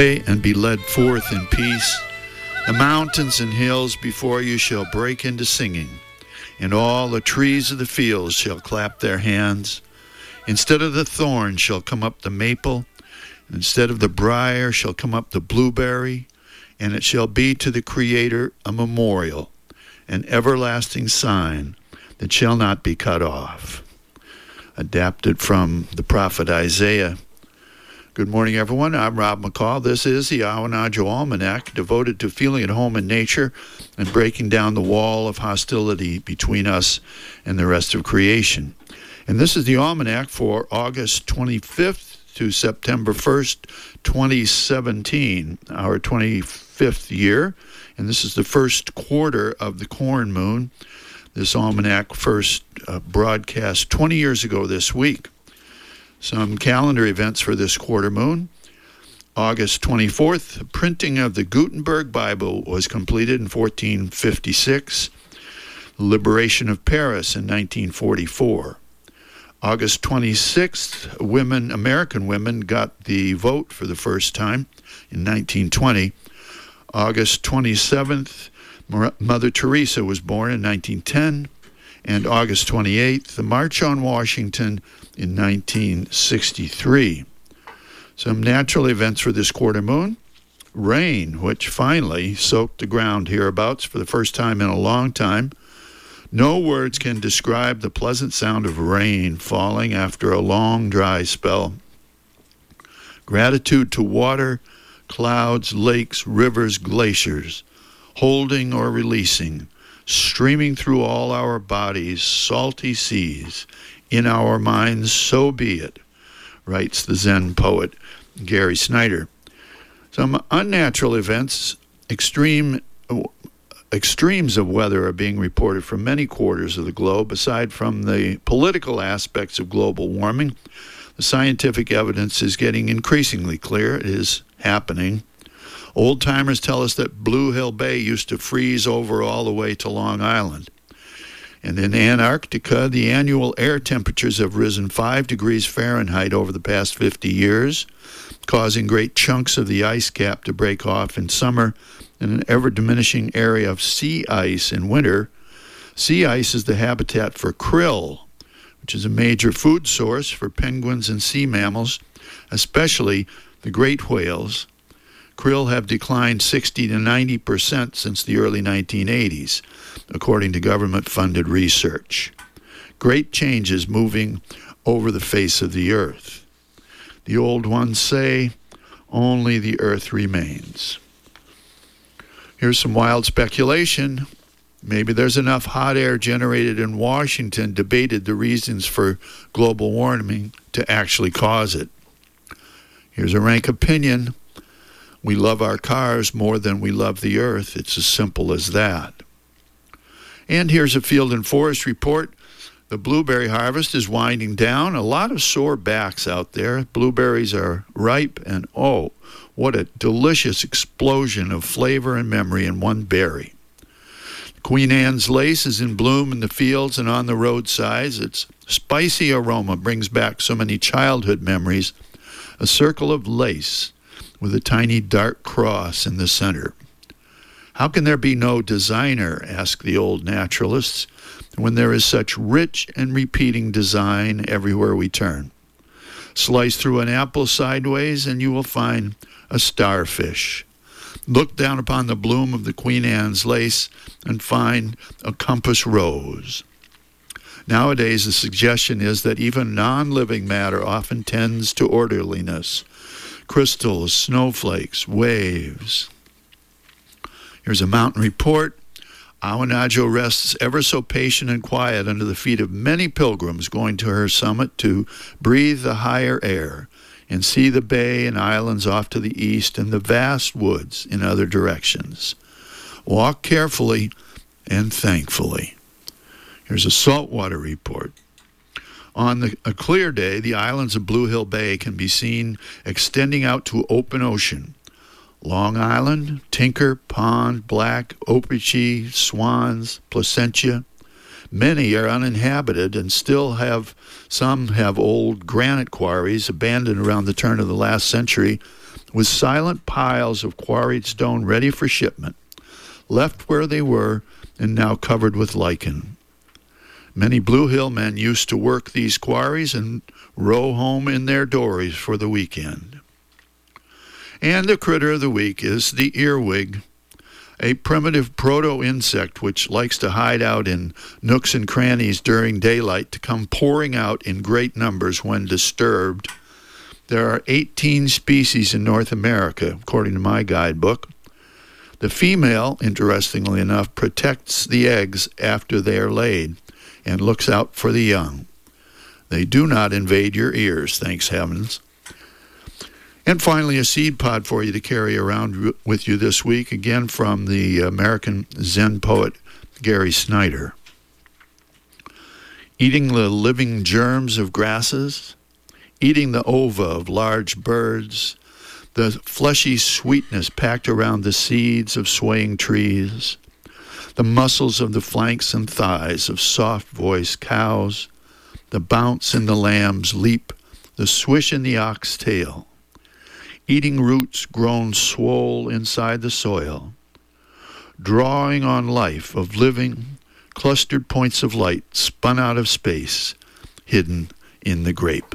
and be led forth in peace. The mountains and hills before you shall break into singing, and all the trees of the fields shall clap their hands. Instead of the thorn shall come up the maple, and instead of the brier shall come up the blueberry, and it shall be to the Creator a memorial, an everlasting sign that shall not be cut off. Adapted from the prophet Isaiah. Good morning, everyone. I'm Rob McCall. This is the Awanadjo Almanac, devoted to feeling at home in nature and breaking down the wall of hostility between us and the rest of creation. And this is the Almanac for August 25th to September 1st, 2017, our 25th year. And this is the first quarter of the corn moon. This almanac first uh, broadcast 20 years ago this week. Some calendar events for this quarter moon. August 24th, the printing of the Gutenberg Bible was completed in 1456. Liberation of Paris in 1944. August 26th, women, American women, got the vote for the first time in 1920. August 27th, Mother Teresa was born in 1910. And August 28th, the March on Washington in 1963. Some natural events for this quarter moon rain, which finally soaked the ground hereabouts for the first time in a long time. No words can describe the pleasant sound of rain falling after a long dry spell. Gratitude to water, clouds, lakes, rivers, glaciers, holding or releasing, streaming through all our bodies, salty seas, in our minds, so be it, writes the Zen poet Gary Snyder. Some unnatural events, extreme extremes of weather are being reported from many quarters of the globe. Aside from the political aspects of global warming, the scientific evidence is getting increasingly clear. It is happening. Old timers tell us that Blue Hill Bay used to freeze over all the way to Long Island. And in Antarctica, the annual air temperatures have risen 5 degrees Fahrenheit over the past 50 years, causing great chunks of the ice cap to break off in summer and an ever diminishing area of sea ice in winter. Sea ice is the habitat for krill, which is a major food source for penguins and sea mammals, especially the great whales. Krill have declined 60 to 90 percent since the early 1980s according to government funded research. Great changes moving over the face of the earth. The old ones say, only the earth remains. Here's some wild speculation. Maybe there's enough hot air generated in Washington debated the reasons for global warming to actually cause it. Here's a rank opinion. We love our cars more than we love the earth. It's as simple as that. And here's a field and forest report. The blueberry harvest is winding down. A lot of sore backs out there. Blueberries are ripe, and oh, what a delicious explosion of flavor and memory in one berry. Queen Anne's lace is in bloom in the fields and on the roadsides. Its spicy aroma brings back so many childhood memories. A circle of lace with a tiny dark cross in the center. How can there be no designer, ask the old naturalists, when there is such rich and repeating design everywhere we turn? Slice through an apple sideways, and you will find a starfish. Look down upon the bloom of the Queen Anne's lace and find a compass rose. Nowadays, the suggestion is that even non living matter often tends to orderliness crystals, snowflakes, waves. Here's a mountain report. Awanadjo rests ever so patient and quiet under the feet of many pilgrims going to her summit to breathe the higher air and see the bay and islands off to the east and the vast woods in other directions. Walk carefully and thankfully. Here's a saltwater report. On the, a clear day, the islands of Blue Hill Bay can be seen extending out to open ocean. Long Island, Tinker, Pond, Black, Opechee, Swans, Placentia, Many are uninhabited and still have some have old granite quarries abandoned around the turn of the last century with silent piles of quarried stone ready for shipment, left where they were and now covered with lichen. Many Blue Hill men used to work these quarries and row home in their dories for the weekend. And the critter of the week is the earwig, a primitive proto insect which likes to hide out in nooks and crannies during daylight to come pouring out in great numbers when disturbed. There are 18 species in North America, according to my guidebook. The female, interestingly enough, protects the eggs after they are laid and looks out for the young. They do not invade your ears, thanks heavens. And finally, a seed pod for you to carry around with you this week, again from the American Zen poet Gary Snyder. Eating the living germs of grasses, eating the ova of large birds, the fleshy sweetness packed around the seeds of swaying trees, the muscles of the flanks and thighs of soft voiced cows, the bounce in the lamb's leap, the swish in the ox tail, eating roots grown swole inside the soil, drawing on life of living, clustered points of light spun out of space, hidden in the grape.